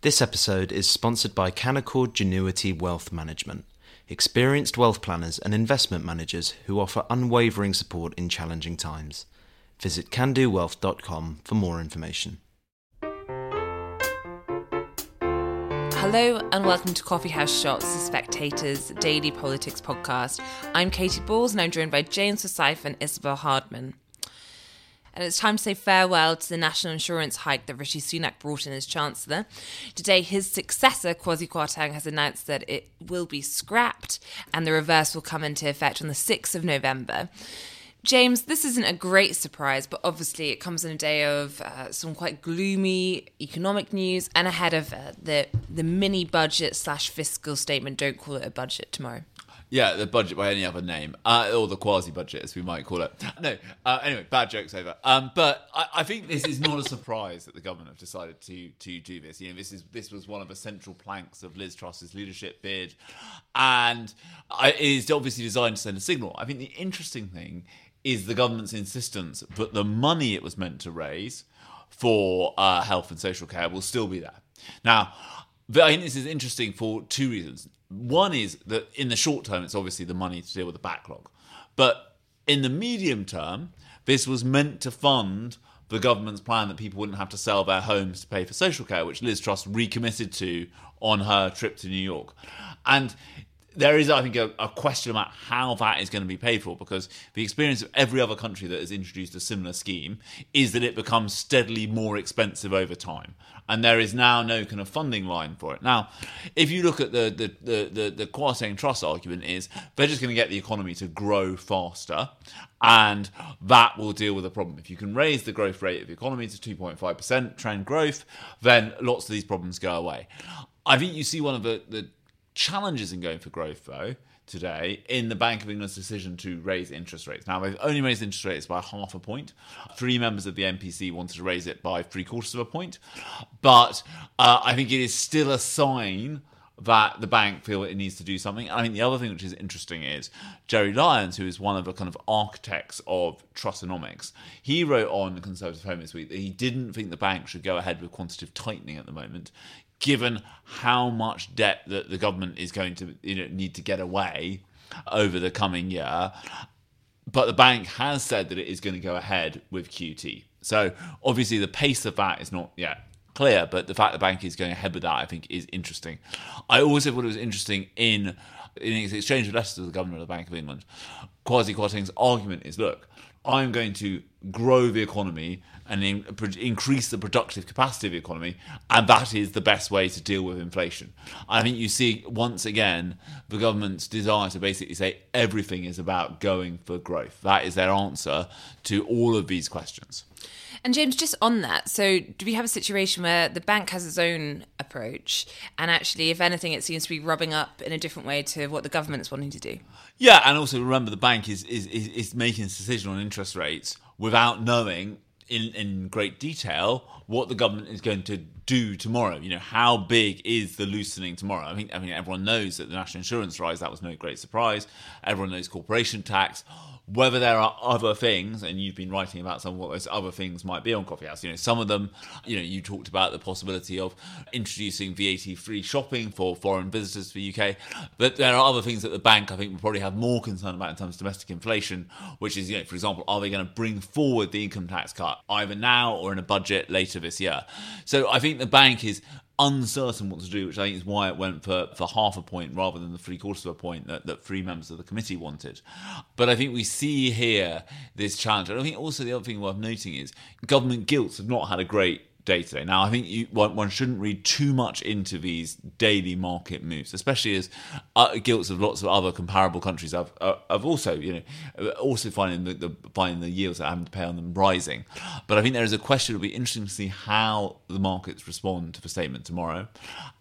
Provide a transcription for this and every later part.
This episode is sponsored by Canaccord Genuity Wealth Management, experienced wealth planners and investment managers who offer unwavering support in challenging times. Visit candowealth.com for more information. Hello and welcome to Coffee House Shots, the Spectator's daily politics podcast. I'm Katy Balls and I'm joined by James Forsyth and Isabel Hardman. And it's time to say farewell to the national insurance hike that Rishi Sunak brought in as Chancellor. Today, his successor, Kwasi Kwarteng, has announced that it will be scrapped and the reverse will come into effect on the 6th of November. James, this isn't a great surprise, but obviously it comes in a day of uh, some quite gloomy economic news and ahead of uh, the the mini budget slash fiscal statement. Don't call it a budget tomorrow. Yeah, the budget by any other name, uh, or the quasi budget, as we might call it. No, uh, anyway, bad jokes over. Um, but I, I, think this is not a surprise that the government have decided to to do this. You know, this is this was one of the central planks of Liz Truss's leadership bid, and it is obviously designed to send a signal. I think the interesting thing is the government's insistence that the money it was meant to raise for uh, health and social care will still be there. Now, I think this is interesting for two reasons. One is that in the short term, it's obviously the money to deal with the backlog. But in the medium term, this was meant to fund the government's plan that people wouldn't have to sell their homes to pay for social care, which Liz Truss recommitted to on her trip to New York. And there is, I think, a, a, question about how that is going to be paid for because the experience of every other country that has introduced a similar scheme is that it becomes steadily more expensive over time. And there is now no kind of funding line for it. Now, if you look at the the the the, the Truss argument is they're just going to get the economy to grow faster, and that will deal with the problem. If you can raise the growth rate of the economy to 2.5% trend growth, then lots of these problems go away. I think you see one of the, the challenges in going for growth, though, today in the Bank of England's decision to raise interest rates. Now, they've only raised interest rates by half a point. Three members of the MPC wanted to raise it by three quarters of a point. But uh, I think it is still a sign that the bank feel it needs to do something. I think the other thing which is interesting is Gerry Lyons, who is one of the kind of architects of Trussonomics, he wrote on the Conservative Home this week that he didn't think the bank should go ahead with quantitative tightening at the moment given how much debt that the government is going to you know, need to get away over the coming year. But the bank has said that it is going to go ahead with QT. So obviously the pace of that is not yet clear, but the fact the bank is going ahead with that, I think, is interesting. I also thought it was interesting in in his exchange of letters to the governor of the Bank of England. Kwasi Kwarteng's argument is, look, I'm going to grow the economy and in, increase the productive capacity of the economy, and that is the best way to deal with inflation. I think you see once again the government's desire to basically say everything is about going for growth. That is their answer to all of these questions. And James, just on that, so do we have a situation where the bank has its own approach, and actually, if anything, it seems to be rubbing up in a different way to what the government is wanting to do? Yeah, and also remember the bank is is, is, is making a decision on interest rates without knowing in, in great detail what the government is going to do tomorrow. You know, how big is the loosening tomorrow? I think I mean everyone knows that the national insurance rise that was no great surprise. Everyone knows corporation tax whether there are other things, and you've been writing about some of what those other things might be on Coffee House. You know, some of them, you know, you talked about the possibility of introducing VAT-free shopping for foreign visitors to the UK, but there are other things that the bank, I think, will probably have more concern about in terms of domestic inflation, which is, you know, for example, are they going to bring forward the income tax cut either now or in a budget later this year? So I think the bank is uncertain what to do, which I think is why it went for, for half a point rather than the three quarters of a point that, that three members of the committee wanted. But I think we see here this challenge. And I think also the other thing worth noting is government gilts have not had a great day to day. Now, I think you, one, one, shouldn't read too much into these daily market moves, especially as uh, gilts of lots of other comparable countries have, uh, have also, you know, also finding the, the finding the yields that having to pay on them rising. But I think there is a question. It'll be interesting to see how the markets respond to the statement tomorrow.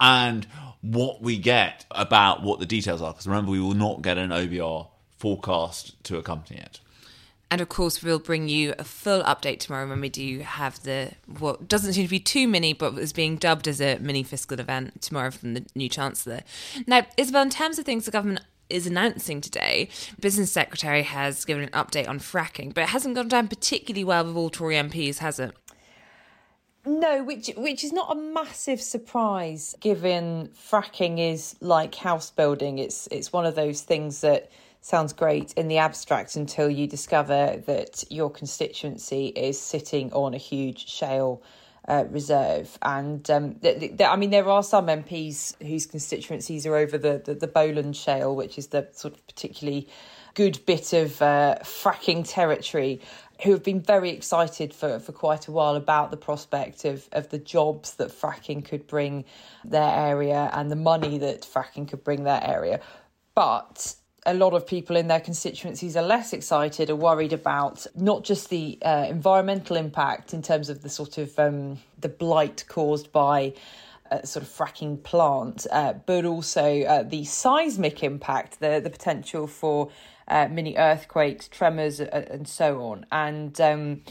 And what we get about what the details are, because remember, we will not get an OBR forecast to accompany it. And of course, we'll bring you a full update tomorrow when we do have the what doesn't seem to be too mini, but is being dubbed as a mini fiscal event tomorrow from the new chancellor. Now, Isabel, in terms of things the government is announcing today, Business Secretary has given an update on fracking, but it hasn't gone down particularly well with all Tory MPs, has it? No, which which is not a massive surprise given fracking is like house building. It's it's one of those things that sounds great in the abstract until you discover that your constituency is sitting on a huge shale uh, reserve. And um, th- th- I mean, there are some MPs whose constituencies are over the, the, the Bowland Shale, which is the sort of particularly good bit of uh, fracking territory who have been very excited for, for quite a while about the prospect of, of the jobs that fracking could bring their area and the money that fracking could bring their area. But a lot of people in their constituencies are less excited, are worried about not just the uh, environmental impact in terms of the sort of um, the blight caused by a sort of fracking plant, uh, but also uh, the seismic impact, the the potential for uh, mini earthquakes, tremors, uh, and so on. And um,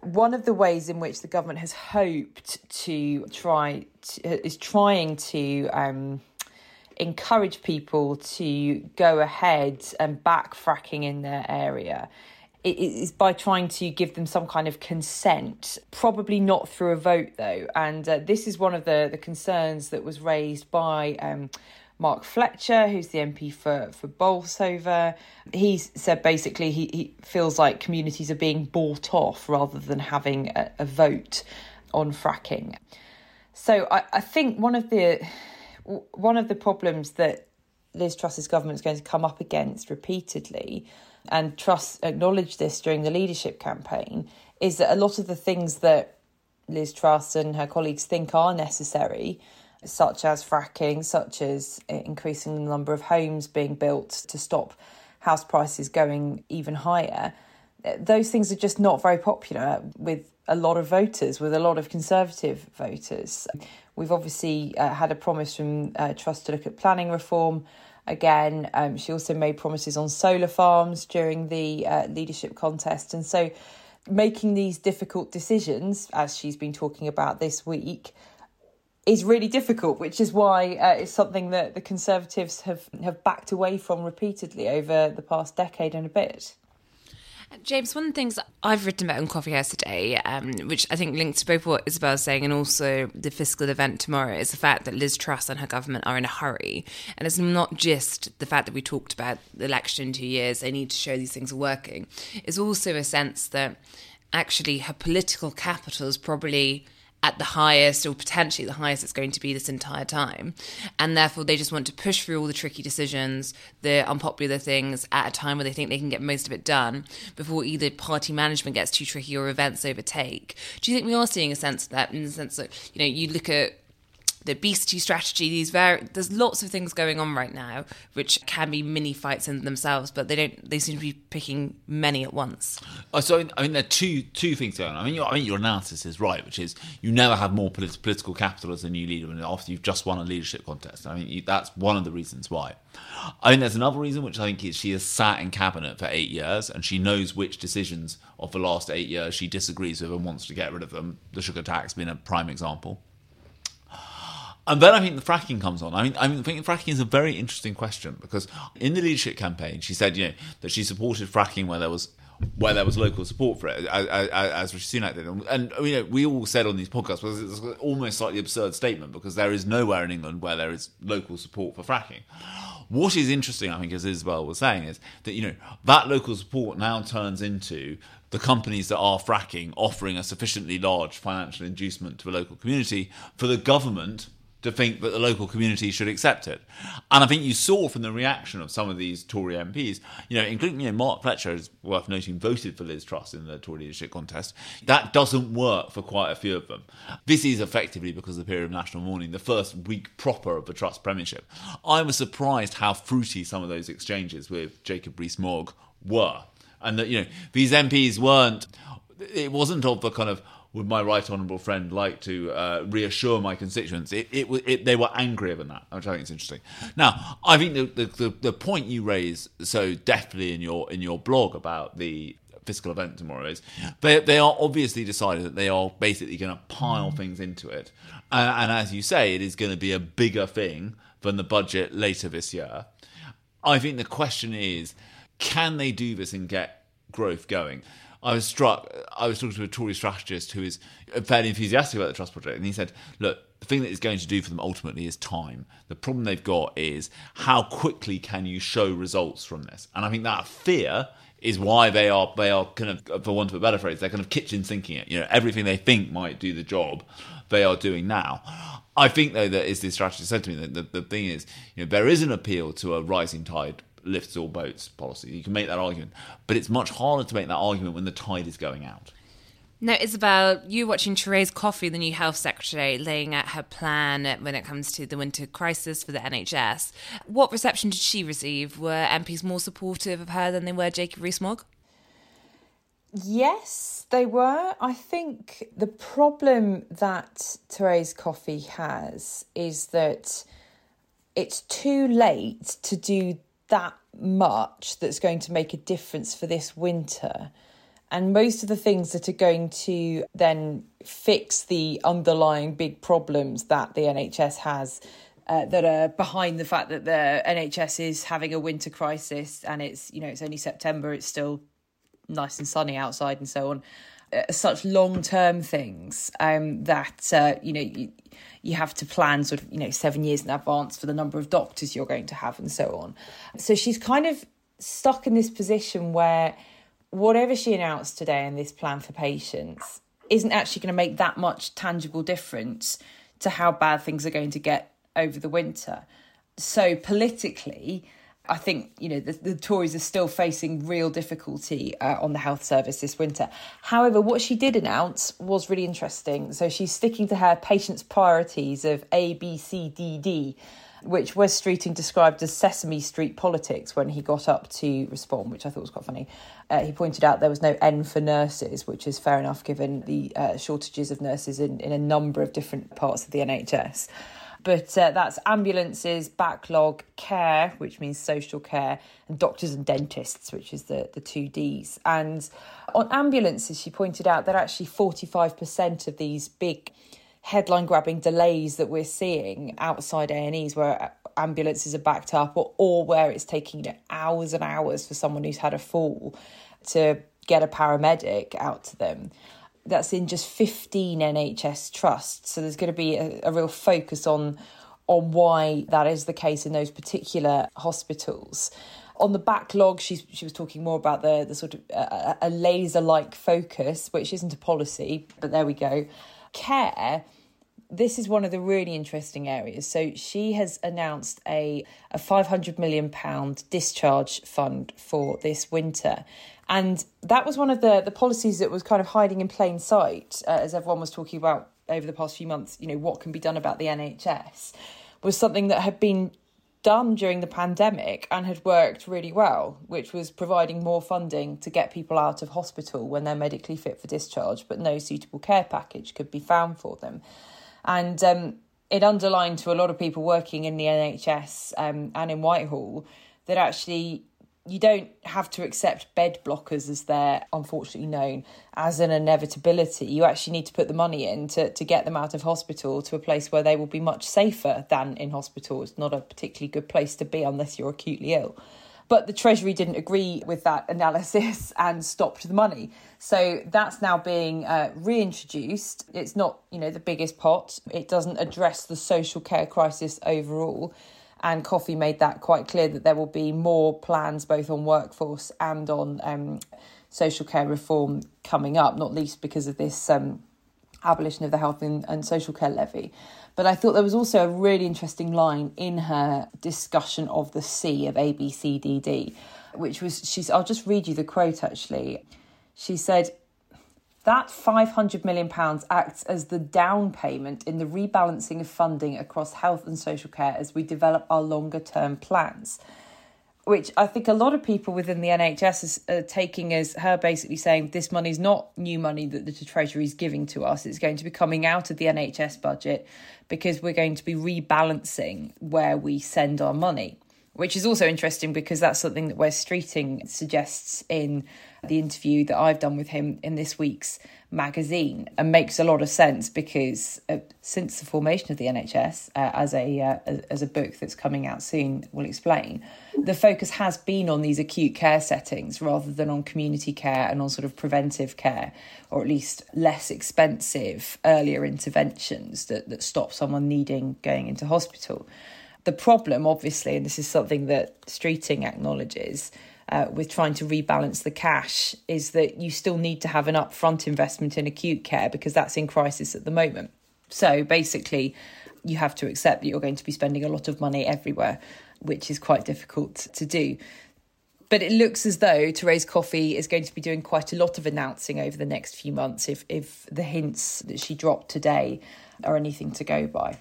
one of the ways in which the government has hoped to try to, is trying to um, encourage people to go ahead and back fracking in their area it is by trying to give them some kind of consent, probably not through a vote though. And uh, this is one of the, the concerns that was raised by um, Mark Fletcher, who's the MP for, for Bolsover. He said basically he, he feels like communities are being bought off rather than having a, a vote on fracking. So I, I think one of the one of the problems that Liz Truss's government is going to come up against repeatedly, and Truss acknowledged this during the leadership campaign, is that a lot of the things that Liz Truss and her colleagues think are necessary such as fracking, such as increasing the number of homes being built to stop house prices going even higher, those things are just not very popular with a lot of voters, with a lot of Conservative voters. We've obviously uh, had a promise from uh, Truss to look at planning reform. Again, um, she also made promises on solar farms during the uh, leadership contest. And so, making these difficult decisions, as she's been talking about this week, is really difficult, which is why uh, it's something that the Conservatives have, have backed away from repeatedly over the past decade and a bit. James, one of the things I've written about on Coffee House today, um, which I think links to both what Isabel's saying and also the fiscal event tomorrow, is the fact that Liz Truss and her government are in a hurry. And it's not just the fact that we talked about the election in two years, they need to show these things are working. It's also a sense that actually her political capital is probably at the highest or potentially the highest it's going to be this entire time. And therefore, they just want to push through all the tricky decisions, the unpopular things at a time where they think they can get most of it done before either party management gets too tricky or events overtake. Do you think we are seeing a sense of that in the sense that, you know, you look at the obesity strategy these very there's lots of things going on right now which can be mini fights in themselves but they don't they seem to be picking many at once. Oh, so i mean there are two two things going on. I mean your, I mean your analysis is right which is you never have more polit- political capital as a new leader after you've just won a leadership contest. I mean you, that's one of the reasons why. I mean there's another reason which i think is she has sat in cabinet for eight years and she knows which decisions of the last eight years she disagrees with and wants to get rid of them. The sugar tax being a prime example and then I think the fracking comes on. I mean, I think fracking is a very interesting question because in the leadership campaign, she said, you know, that she supported fracking where there was where there was local support for it, as, as Rishi Sunak did. And, you know, we all said on these podcasts, well, it's almost slightly absurd statement because there is nowhere in England where there is local support for fracking. What is interesting, I think, as Isabel was saying, is that, you know, that local support now turns into the companies that are fracking offering a sufficiently large financial inducement to a local community for the government to think that the local community should accept it. And I think you saw from the reaction of some of these Tory MPs, you know, including you know, Mark Fletcher, is worth noting, voted for Liz Truss in the Tory leadership contest. That doesn't work for quite a few of them. This is effectively because of the period of national mourning, the first week proper of the Truss premiership. I was surprised how fruity some of those exchanges with Jacob Rees-Mogg were. And that, you know, these MPs weren't, it wasn't of the kind of, would my right honourable friend like to uh, reassure my constituents? It, it, it, they were angrier than that, which I think is interesting. Now, I think the, the, the, point you raise so deftly in your in your blog about the fiscal event tomorrow is they, they are obviously decided that they are basically going to pile things into it. Uh, and as you say, it is going to be a bigger thing than the budget later this year. I think the question is can they do this and get growth going? I was struck. I was talking to a Tory strategist who is fairly enthusiastic about the Truss Project, and he said, "Look, the thing that it's going to do for them ultimately is time. The problem they've got is how quickly can you show results from this? And I think that fear is why they are they are kind of, for want of a better phrase, they're kind of kitchen sinking it. You know, everything they think might do the job, they are doing now. I think though that is the strategy said to me that the, the thing is, you know, there is an appeal to a rising tide lifts all boats policy. You can make that argument, but it's much harder to make that argument when the tide is going out. Now, Isabel, you watching Therese Coffey, the new health secretary, laying out her plan when it comes to the winter crisis for the NHS. What reception did she receive? Were MPs more supportive of her than they were Jacob Rees-Mogg? Yes, they were. I think the problem that Therese Coffey has is that it's too late to do that much that's going to make a difference for this winter. And most of the things that are going to then fix the underlying big problems that the NHS has uh, that are behind the fact that the NHS is having a winter crisis and it's you know it's only September it's still nice and sunny outside and so on such long term things um, that uh, you know you, you have to plan sort of you know seven years in advance for the number of doctors you're going to have and so on. So she's kind of stuck in this position where whatever she announced today in this plan for patients isn't actually going to make that much tangible difference to how bad things are going to get over the winter. So politically, I think you know the, the Tories are still facing real difficulty uh, on the health service this winter. However, what she did announce was really interesting. So she's sticking to her patients' priorities of A, B, C, D, D, which Wes Streeting described as Sesame Street politics when he got up to respond, which I thought was quite funny. Uh, he pointed out there was no N for nurses, which is fair enough given the uh, shortages of nurses in, in a number of different parts of the NHS. But uh, that's ambulances, backlog, care, which means social care, and doctors and dentists, which is the, the two Ds. And on ambulances, she pointed out that actually 45% of these big headline grabbing delays that we're seeing outside A&Es where ambulances are backed up or, or where it's taking you know, hours and hours for someone who's had a fall to get a paramedic out to them that's in just 15 NHS trusts. So there's going to be a, a real focus on on why that is the case in those particular hospitals. On the backlog, she she was talking more about the the sort of a laser like focus, which isn't a policy, but there we go. Care. This is one of the really interesting areas. So she has announced a a five hundred million pound discharge fund for this winter, and that was one of the, the policies that was kind of hiding in plain sight, uh, as everyone was talking about over the past few months. You know, what can be done about the NHS was something that had been done during the pandemic and had worked really well, which was providing more funding to get people out of hospital when they're medically fit for discharge, but no suitable care package could be found for them. And um, it underlined to a lot of people working in the NHS um, and in Whitehall that actually you don't have to accept bed blockers as they're unfortunately known as an inevitability. You actually need to put the money in to, to get them out of hospital to a place where they will be much safer than in hospital. It's not a particularly good place to be unless you're acutely ill. But the Treasury didn't agree with that analysis and stopped the money. So that's now being uh, reintroduced. It's not, you know, the biggest pot. It doesn't address the social care crisis overall and Coffey made that quite clear that there will be more plans both on workforce and on um, social care reform coming up, not least because of this um, abolition of the health and, and social care levy. But I thought there was also a really interesting line in her discussion of the C of ABCDD, which was she's. I'll just read you the quote actually. She said, that £500 million acts as the down payment in the rebalancing of funding across health and social care as we develop our longer term plans. Which I think a lot of people within the NHS is uh, taking as her basically saying this money is not new money that the Treasury is giving to us. It's going to be coming out of the NHS budget because we're going to be rebalancing where we send our money which is also interesting because that's something that Wes Streeting suggests in the interview that I've done with him in this week's magazine and makes a lot of sense because uh, since the formation of the NHS uh, as a uh, as a book that's coming out soon will explain the focus has been on these acute care settings rather than on community care and on sort of preventive care or at least less expensive earlier interventions that that stop someone needing going into hospital the problem obviously and this is something that Streeting acknowledges uh, with trying to rebalance the cash is that you still need to have an upfront investment in acute care because that's in crisis at the moment. So basically, you have to accept that you're going to be spending a lot of money everywhere, which is quite difficult to do. But it looks as though Therese Coffey is going to be doing quite a lot of announcing over the next few months if, if the hints that she dropped today are anything to go by.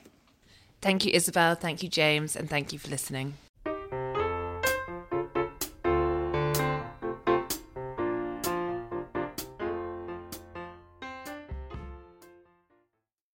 Thank you, Isabel. Thank you, James. And thank you for listening.